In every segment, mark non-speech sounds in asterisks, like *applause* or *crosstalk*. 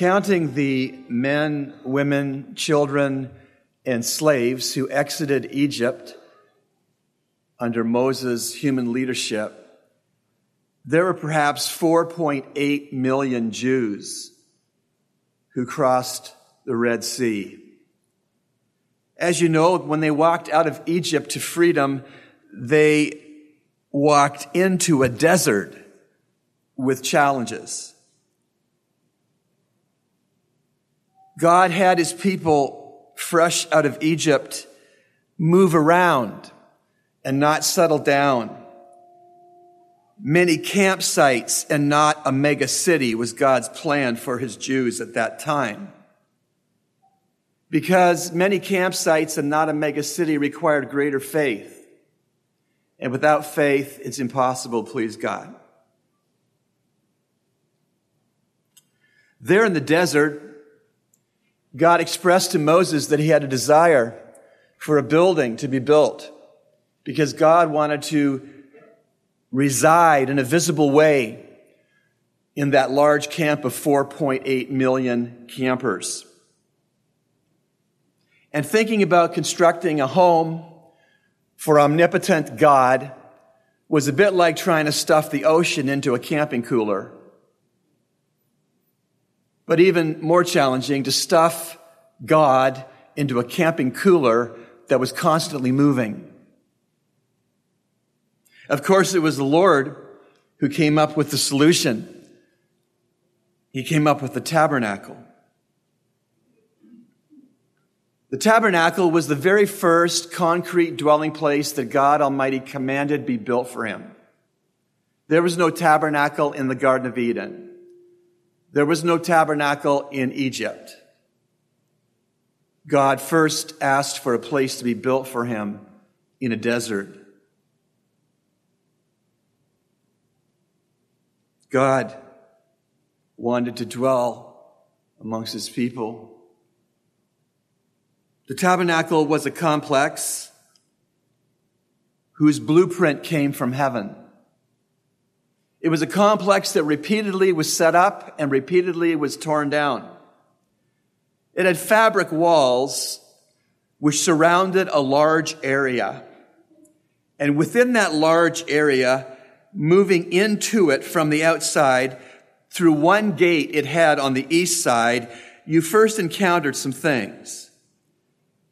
counting the men, women, children, and slaves who exited Egypt under Moses' human leadership, there were perhaps 4.8 million Jews who crossed the Red Sea. As you know, when they walked out of Egypt to freedom, they walked into a desert with challenges. God had his people fresh out of Egypt move around and not settle down. Many campsites and not a mega city was God's plan for his Jews at that time. Because many campsites and not a mega city required greater faith. And without faith, it's impossible to please God. There in the desert, God expressed to Moses that he had a desire for a building to be built because God wanted to reside in a visible way in that large camp of 4.8 million campers. And thinking about constructing a home for omnipotent God was a bit like trying to stuff the ocean into a camping cooler. But even more challenging to stuff God into a camping cooler that was constantly moving. Of course, it was the Lord who came up with the solution. He came up with the tabernacle. The tabernacle was the very first concrete dwelling place that God Almighty commanded be built for him. There was no tabernacle in the Garden of Eden. There was no tabernacle in Egypt. God first asked for a place to be built for him in a desert. God wanted to dwell amongst his people. The tabernacle was a complex whose blueprint came from heaven. It was a complex that repeatedly was set up and repeatedly was torn down. It had fabric walls which surrounded a large area. And within that large area, moving into it from the outside, through one gate it had on the east side, you first encountered some things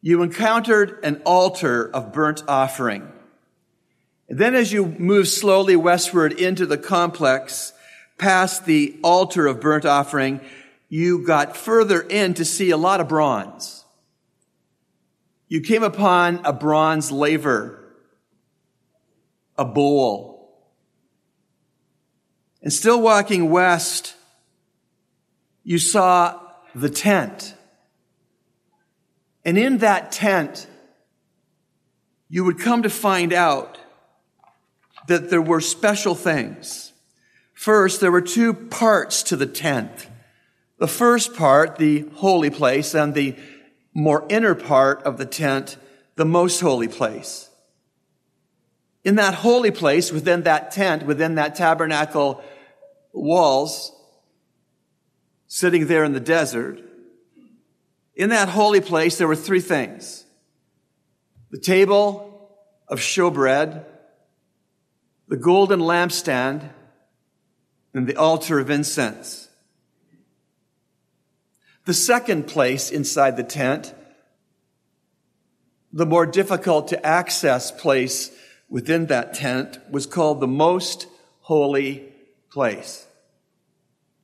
you encountered an altar of burnt offering. Then as you move slowly westward into the complex, past the altar of burnt offering, you got further in to see a lot of bronze. You came upon a bronze laver, a bowl. And still walking west, you saw the tent. And in that tent, you would come to find out that there were special things. First, there were two parts to the tent. The first part, the holy place, and the more inner part of the tent, the most holy place. In that holy place, within that tent, within that tabernacle walls, sitting there in the desert, in that holy place, there were three things. The table of showbread, the golden lampstand, and the altar of incense. The second place inside the tent, the more difficult to access place within that tent, was called the most holy place.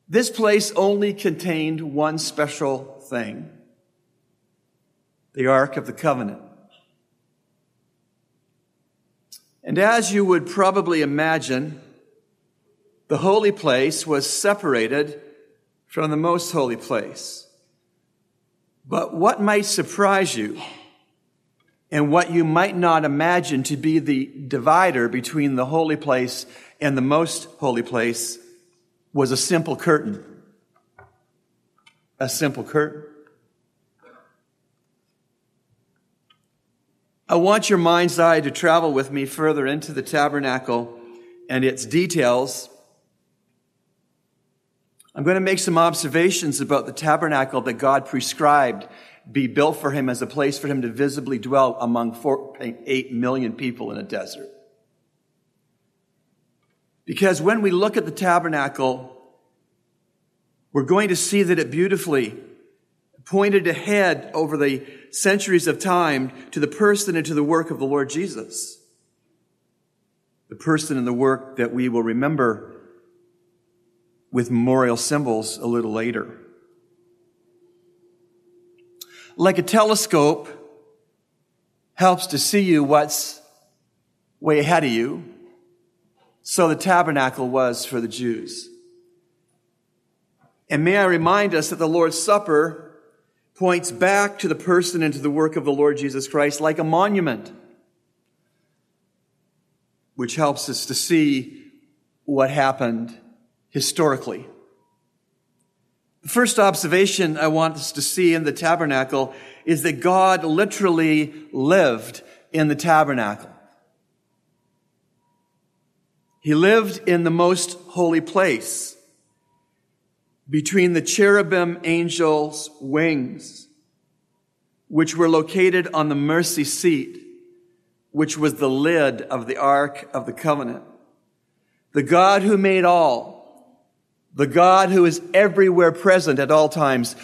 This place only contained one special thing the Ark of the Covenant. And as you would probably imagine, the holy place was separated from the most holy place. But what might surprise you and what you might not imagine to be the divider between the holy place and the most holy place was a simple curtain. A simple curtain. I want your mind's eye to travel with me further into the tabernacle and its details I'm going to make some observations about the tabernacle that God prescribed be built for him as a place for him to visibly dwell among 4.8 million people in a desert. Because when we look at the tabernacle, we're going to see that it beautifully pointed ahead over the centuries of time to the person and to the work of the Lord Jesus. The person and the work that we will remember with memorial symbols a little later. Like a telescope helps to see you what's way ahead of you, so the tabernacle was for the Jews. And may I remind us that the Lord's Supper points back to the person and to the work of the Lord Jesus Christ like a monument, which helps us to see what happened historically. The first observation I want us to see in the tabernacle is that God literally lived in the tabernacle. He lived in the most holy place between the cherubim angels' wings, which were located on the mercy seat, which was the lid of the Ark of the Covenant. The God who made all the God who is everywhere present at all times,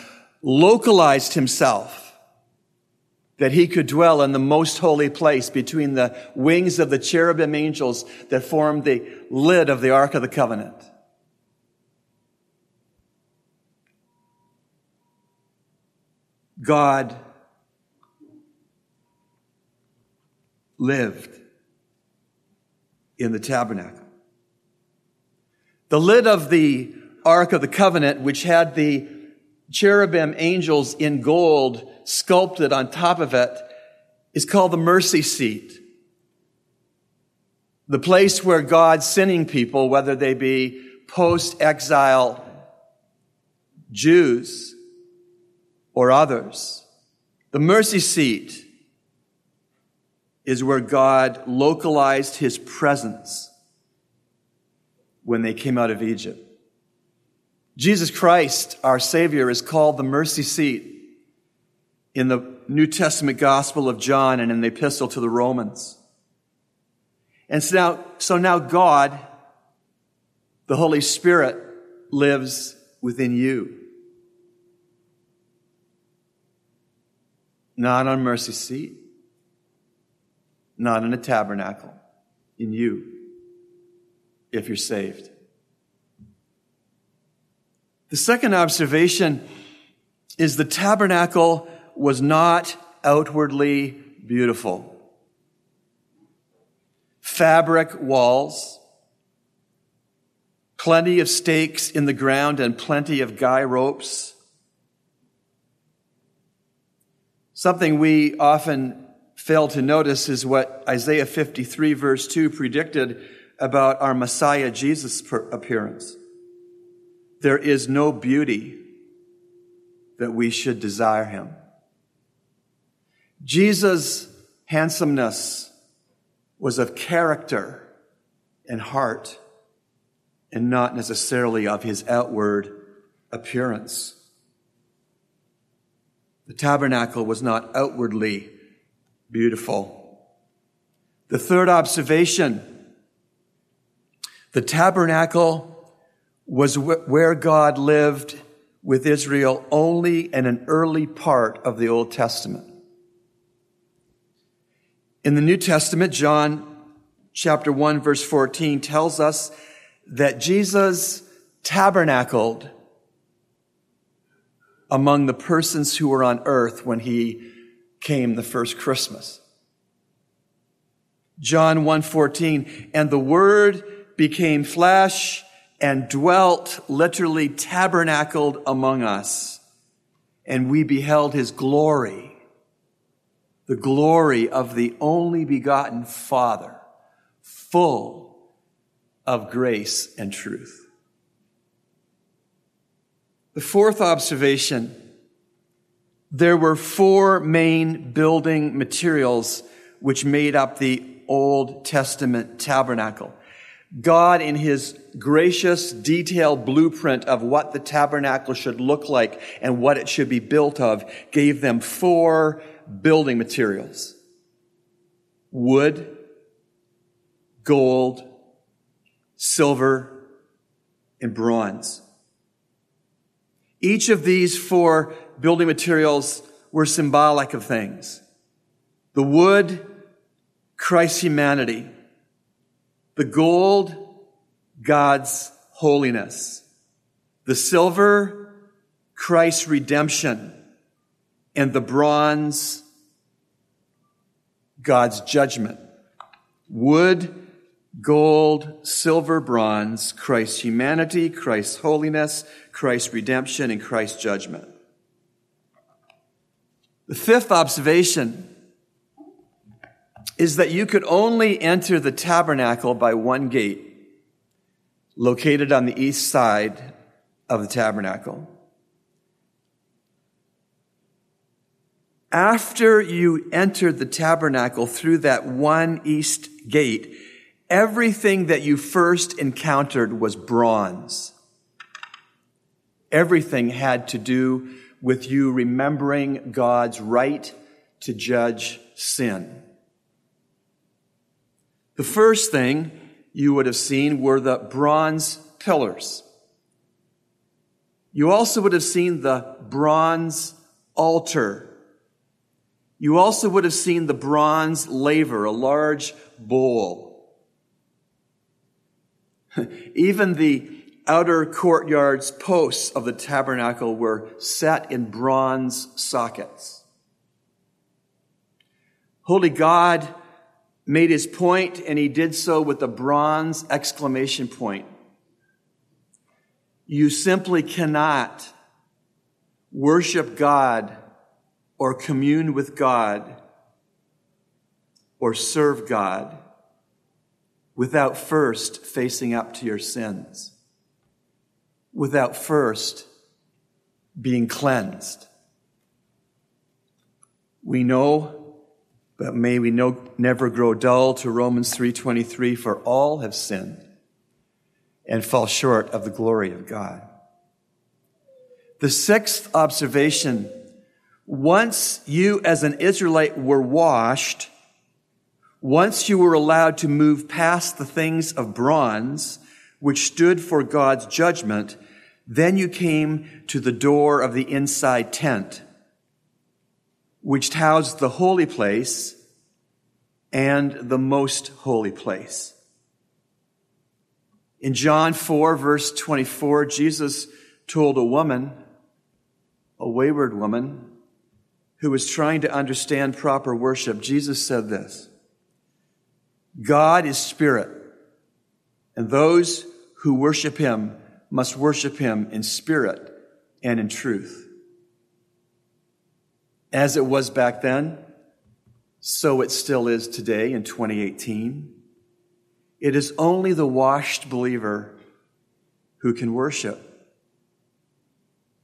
localized himself that he could dwell in the most holy place between the wings of the cherubim angels that formed the lid of the Ark of the Covenant. God lived in the tabernacle. The lid of the Ark of the Covenant, which had the cherubim angels in gold sculpted on top of it, is called the mercy seat. The place where God's sinning people, whether they be post exile Jews or others, the mercy seat is where God localized his presence when they came out of Egypt. Jesus Christ, our Savior, is called the mercy seat in the New Testament Gospel of John and in the Epistle to the Romans. And so now, so now God, the Holy Spirit, lives within you. Not on mercy seat, not in a tabernacle, in you, if you're saved. The second observation is the tabernacle was not outwardly beautiful. Fabric walls, plenty of stakes in the ground, and plenty of guy ropes. Something we often fail to notice is what Isaiah 53, verse 2 predicted about our Messiah Jesus' appearance there is no beauty that we should desire him. Jesus' handsomeness was of character and heart and not necessarily of his outward appearance. The tabernacle was not outwardly beautiful. The third observation, the tabernacle was where God lived with Israel only in an early part of the Old Testament. In the New Testament, John chapter 1 verse 14 tells us that Jesus tabernacled among the persons who were on earth when he came the first Christmas. John 1:14 and the word became flesh and dwelt, literally tabernacled among us. And we beheld his glory, the glory of the only begotten Father, full of grace and truth. The fourth observation there were four main building materials which made up the Old Testament tabernacle. God, in his gracious, detailed blueprint of what the tabernacle should look like and what it should be built of, gave them four building materials. Wood, gold, silver, and bronze. Each of these four building materials were symbolic of things. The wood, Christ's humanity. The gold, God's holiness. The silver, Christ's redemption. And the bronze, God's judgment. Wood, gold, silver, bronze, Christ's humanity, Christ's holiness, Christ's redemption, and Christ's judgment. The fifth observation is that you could only enter the tabernacle by one gate located on the east side of the tabernacle. After you entered the tabernacle through that one east gate, everything that you first encountered was bronze. Everything had to do with you remembering God's right to judge sin. The first thing you would have seen were the bronze pillars. You also would have seen the bronze altar you also would have seen the bronze laver, a large bowl. *laughs* Even the outer courtyard's posts of the tabernacle were set in bronze sockets. Holy God made his point, and he did so with a bronze exclamation point. You simply cannot worship God or commune with God or serve God without first facing up to your sins, without first being cleansed. We know, but may we no, never grow dull to Romans 3:23 for all have sinned and fall short of the glory of God. The sixth observation once you as an Israelite were washed, once you were allowed to move past the things of bronze, which stood for God's judgment, then you came to the door of the inside tent, which housed the holy place and the most holy place. In John 4 verse 24, Jesus told a woman, a wayward woman, who was trying to understand proper worship, Jesus said this God is spirit, and those who worship him must worship him in spirit and in truth. As it was back then, so it still is today in 2018. It is only the washed believer who can worship.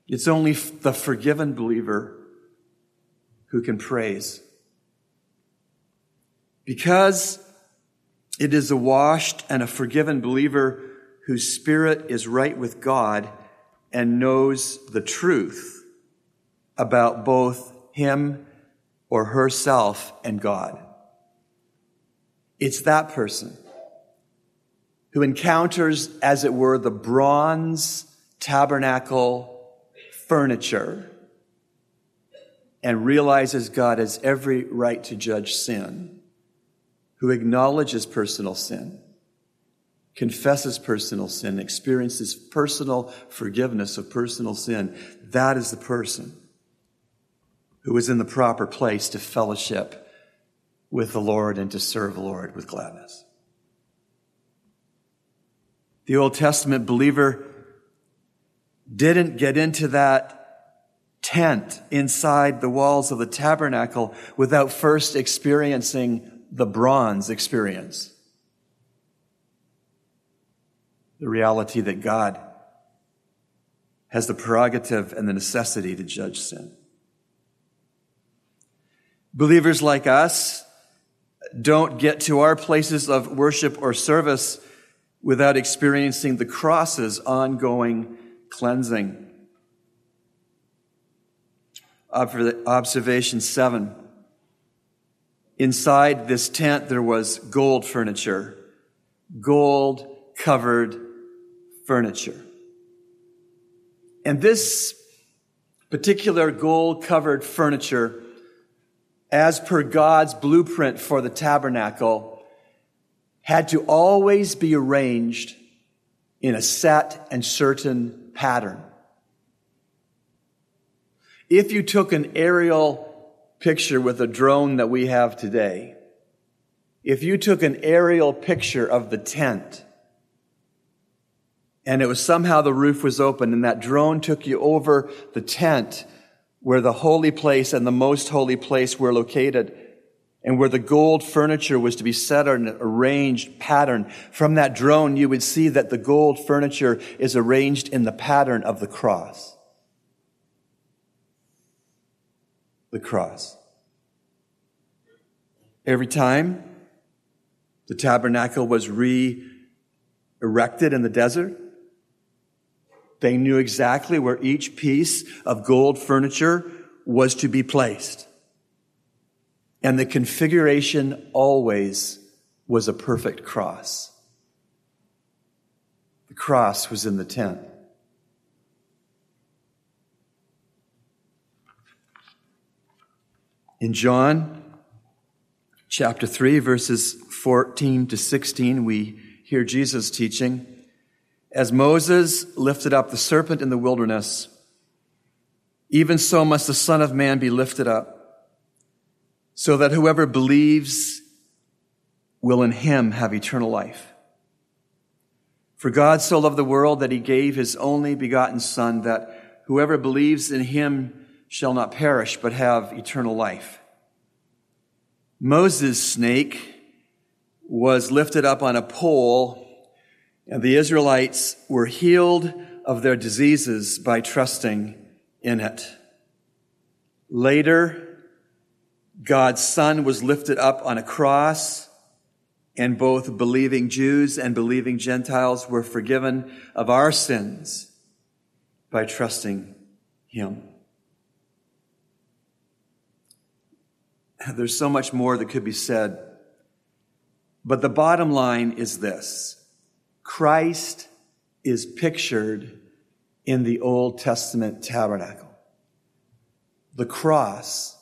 It's only the forgiven believer who can praise. Because it is a washed and a forgiven believer whose spirit is right with God and knows the truth about both him or herself and God. It's that person who encounters, as it were, the bronze tabernacle furniture and realizes God has every right to judge sin, who acknowledges personal sin, confesses personal sin, experiences personal forgiveness of personal sin, that is the person who is in the proper place to fellowship with the Lord and to serve the Lord with gladness. The Old Testament believer didn't get into that tent inside the walls of the tabernacle without first experiencing the bronze experience. The reality that God has the prerogative and the necessity to judge sin. Believers like us don't get to our places of worship or service without experiencing the cross's ongoing cleansing. Observation seven. Inside this tent, there was gold furniture, gold covered furniture. And this particular gold covered furniture, as per God's blueprint for the tabernacle, had to always be arranged in a set and certain pattern. If you took an aerial picture with a drone that we have today, if you took an aerial picture of the tent and it was somehow the roof was open and that drone took you over the tent where the holy place and the most holy place were located and where the gold furniture was to be set on an arranged pattern. From that drone, you would see that the gold furniture is arranged in the pattern of the cross. The cross. Every time the tabernacle was re erected in the desert, they knew exactly where each piece of gold furniture was to be placed. And the configuration always was a perfect cross. The cross was in the tent. In John chapter 3, verses 14 to 16, we hear Jesus teaching. As Moses lifted up the serpent in the wilderness, even so must the Son of Man be lifted up, so that whoever believes will in him have eternal life. For God so loved the world that he gave his only begotten Son, that whoever believes in him shall not perish, but have eternal life. Moses' snake was lifted up on a pole and the Israelites were healed of their diseases by trusting in it. Later, God's Son was lifted up on a cross, and both believing Jews and believing Gentiles were forgiven of our sins by trusting Him. There's so much more that could be said, but the bottom line is this. Christ is pictured in the Old Testament tabernacle. The cross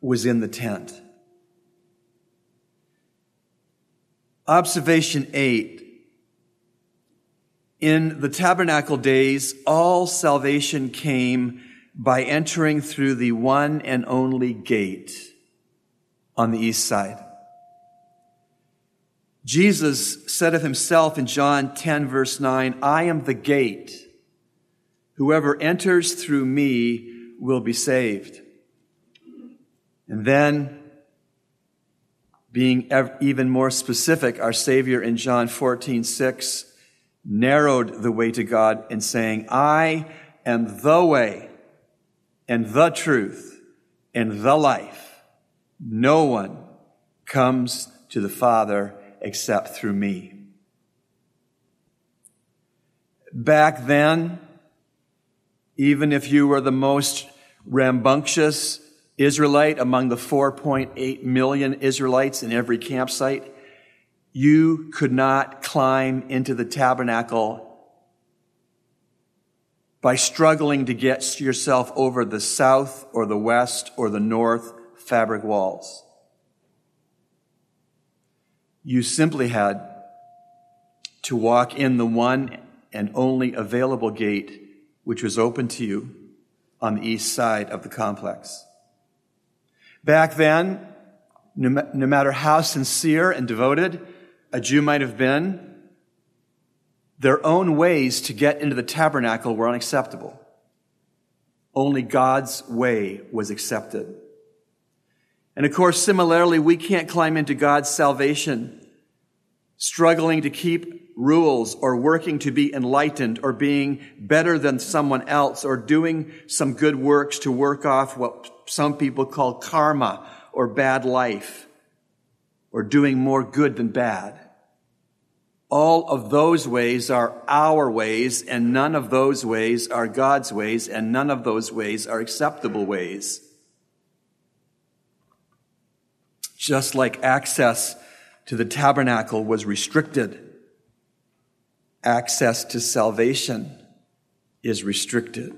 was in the tent. Observation eight. In the tabernacle days, all salvation came by entering through the one and only gate on the east side. Jesus said of himself in John 10 verse 9, I am the gate. Whoever enters through me will be saved. And then, being even more specific, our Savior in John 14, 6 narrowed the way to God in saying, I am the way and the truth and the life. No one comes to the Father except through me. Back then, even if you were the most rambunctious Israelite among the 4.8 million Israelites in every campsite, you could not climb into the tabernacle by struggling to get yourself over the south or the west or the north fabric walls. You simply had to walk in the one and only available gate which was open to you on the east side of the complex. Back then, no, matter how sincere and devoted a Jew might have been, their own ways to get into the tabernacle were unacceptable. Only God's way was accepted. And of course, similarly, we can't climb into God's salvation struggling to keep rules or working to be enlightened or being better than someone else or doing some good works to work off what some people call karma or bad life or doing more good than bad. All of those ways are our ways, and none of those ways are God's ways, and none of those ways are acceptable ways. Just like access to the tabernacle was restricted, access to salvation is restricted.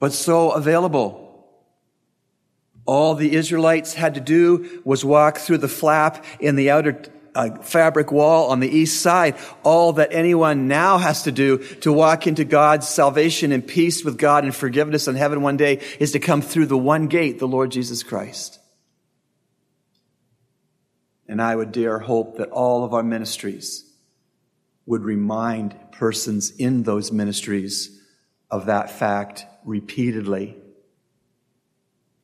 But so available. All the Israelites had to do was walk through the flap in the outer uh, fabric wall on the east side. All that anyone now has to do to walk into God's salvation and peace with God and forgiveness in heaven one day is to come through the one gate, the Lord Jesus Christ. And I would dare hope that all of our ministries would remind persons in those ministries of that fact repeatedly.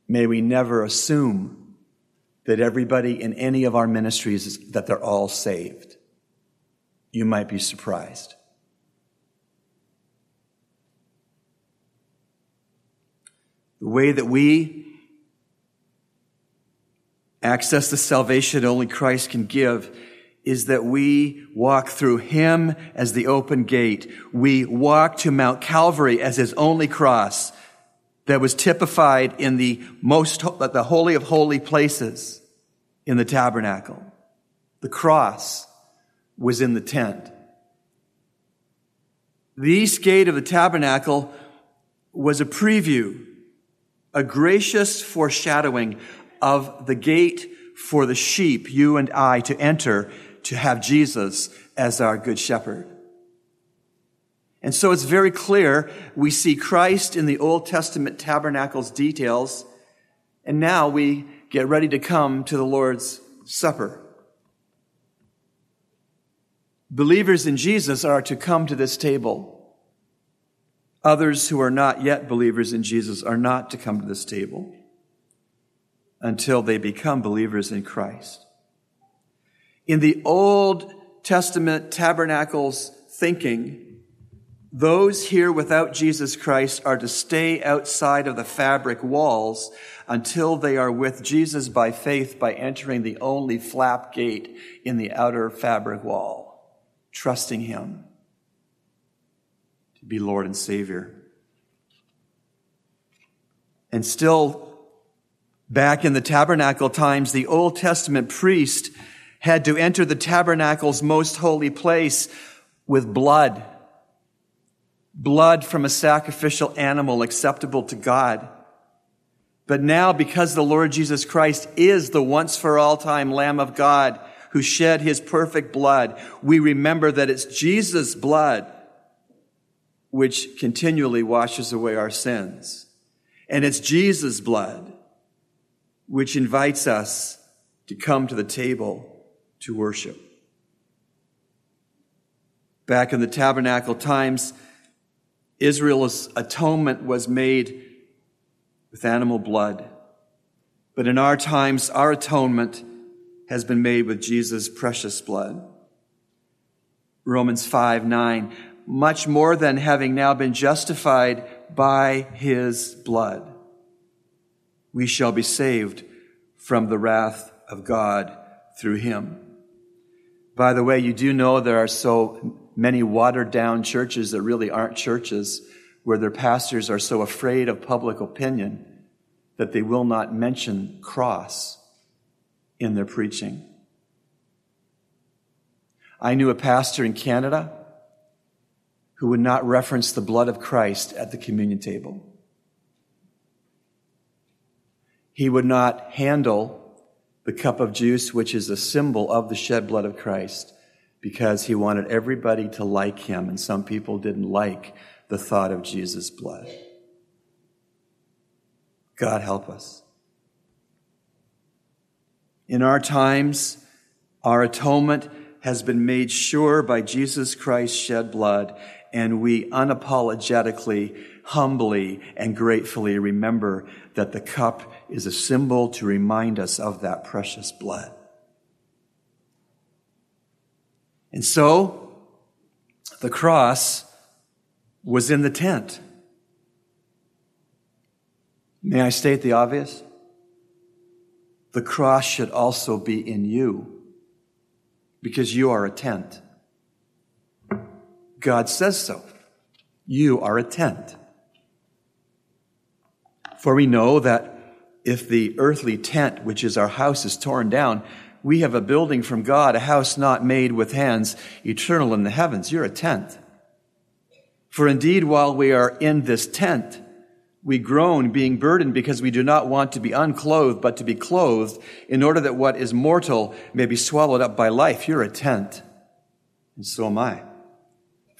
May we never assume that everybody in any of our ministries that they're all saved. You might be surprised. The way that we access the salvation only Christ can give is that we walk through Him as the open gate. We walk to Mount Calvary as His only cross that was typified in the most, the holy of holy places in the tabernacle. The cross was in the tent. The east gate of the tabernacle was a preview, a gracious foreshadowing of the gate for the sheep, you and I, to enter to have Jesus as our good shepherd. And so it's very clear we see Christ in the Old Testament tabernacle's details, and now we get ready to come to the Lord's Supper. Believers in Jesus are to come to this table. Others who are not yet believers in Jesus are not to come to this table until they become believers in Christ. In the Old Testament tabernacles thinking, those here without Jesus Christ are to stay outside of the fabric walls until they are with Jesus by faith by entering the only flap gate in the outer fabric wall, trusting Him to be Lord and Savior. And still, back in the tabernacle times, the Old Testament priest had to enter the tabernacle's most holy place with blood. Blood from a sacrificial animal acceptable to God. But now, because the Lord Jesus Christ is the once for all time Lamb of God who shed his perfect blood, we remember that it's Jesus' blood which continually washes away our sins. And it's Jesus' blood which invites us to come to the table to worship. Back in the tabernacle times, Israel's atonement was made with animal blood. But in our times, our atonement has been made with Jesus' precious blood. Romans 5 9. Much more than having now been justified by his blood, we shall be saved from the wrath of God through him. By the way, you do know there are so many watered down churches that really aren't churches where their pastors are so afraid of public opinion that they will not mention cross in their preaching. I knew a pastor in Canada who would not reference the blood of Christ at the communion table. He would not handle the cup of juice, which is a symbol of the shed blood of Christ, because he wanted everybody to like him, and some people didn't like the thought of Jesus' blood. God help us. In our times, our atonement has been made sure by Jesus Christ's shed blood, and we unapologetically, humbly, and gratefully remember that the cup is a symbol to remind us of that precious blood. And so, the cross was in the tent. May I state the obvious? The cross should also be in you. because you are a tent. God says so. You are a tent. For we know that if the earthly tent, which is our house, is torn down, we have a building from God, a house not made with hands, eternal in the heavens. You're a tent. For indeed, while we are in this tent, we groan, being burdened because we do not want to be unclothed, but to be clothed, in order that what is mortal may be swallowed up by life. You're a tent. And so am I.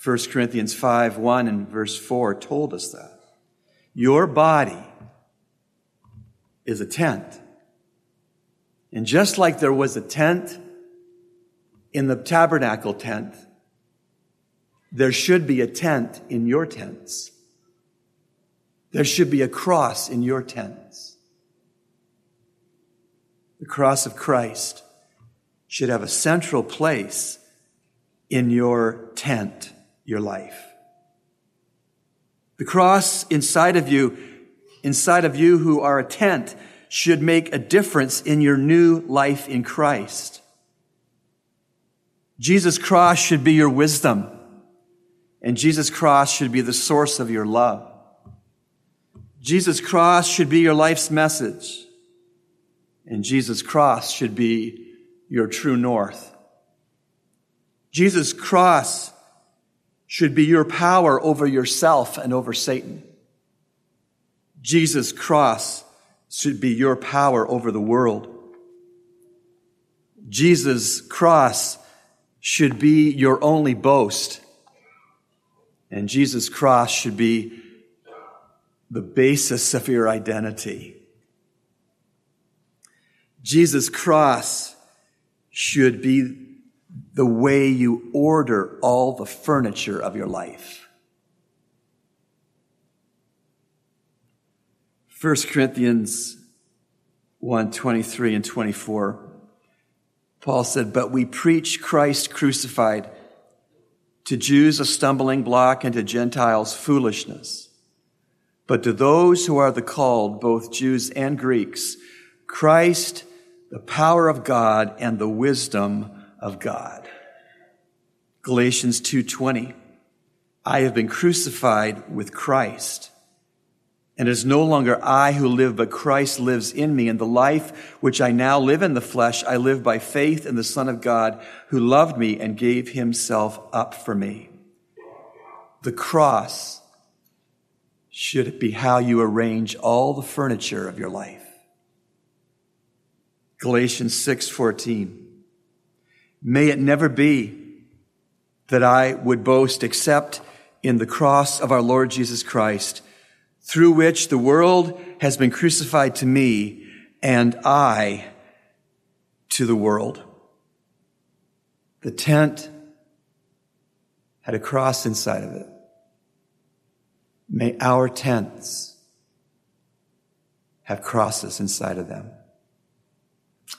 1 Corinthians 5, 1 and verse 4 told us that. Your body is a tent. And just like there was a tent in the tabernacle tent, there should be a tent in your tents. There should be a cross in your tents. The cross of Christ should have a central place in your tent, your life. The cross inside of you, inside of you who are a tent, should make a difference in your new life in Christ. Jesus' cross should be your wisdom, and Jesus' cross should be the source of your love. Jesus' cross should be your life's message, and Jesus' cross should be your true north. Jesus' cross should be your power over yourself and over Satan. Jesus' cross should be your power over the world. Jesus' cross should be your only boast. And Jesus' cross should be the basis of your identity. Jesus' cross should be the way you order all the furniture of your life. 1 Corinthians 1 23 and 24. Paul said, But we preach Christ crucified, to Jews a stumbling block, and to Gentiles foolishness. But to those who are the called, both Jews and Greeks, Christ, the power of God and the wisdom of God. Galatians 2:20 I have been crucified with Christ and it is no longer I who live but Christ lives in me. And the life which I now live in the flesh I live by faith in the son of God who loved me and gave himself up for me. The cross should be how you arrange all the furniture of your life. Galatians 6:14 May it never be that I would boast except in the cross of our Lord Jesus Christ, through which the world has been crucified to me and I to the world. The tent had a cross inside of it. May our tents have crosses inside of them.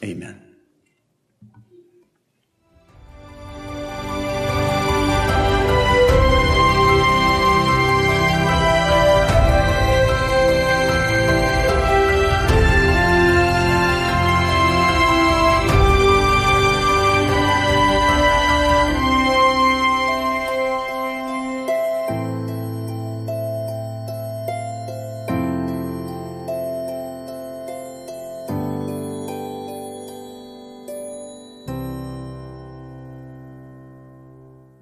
Amen.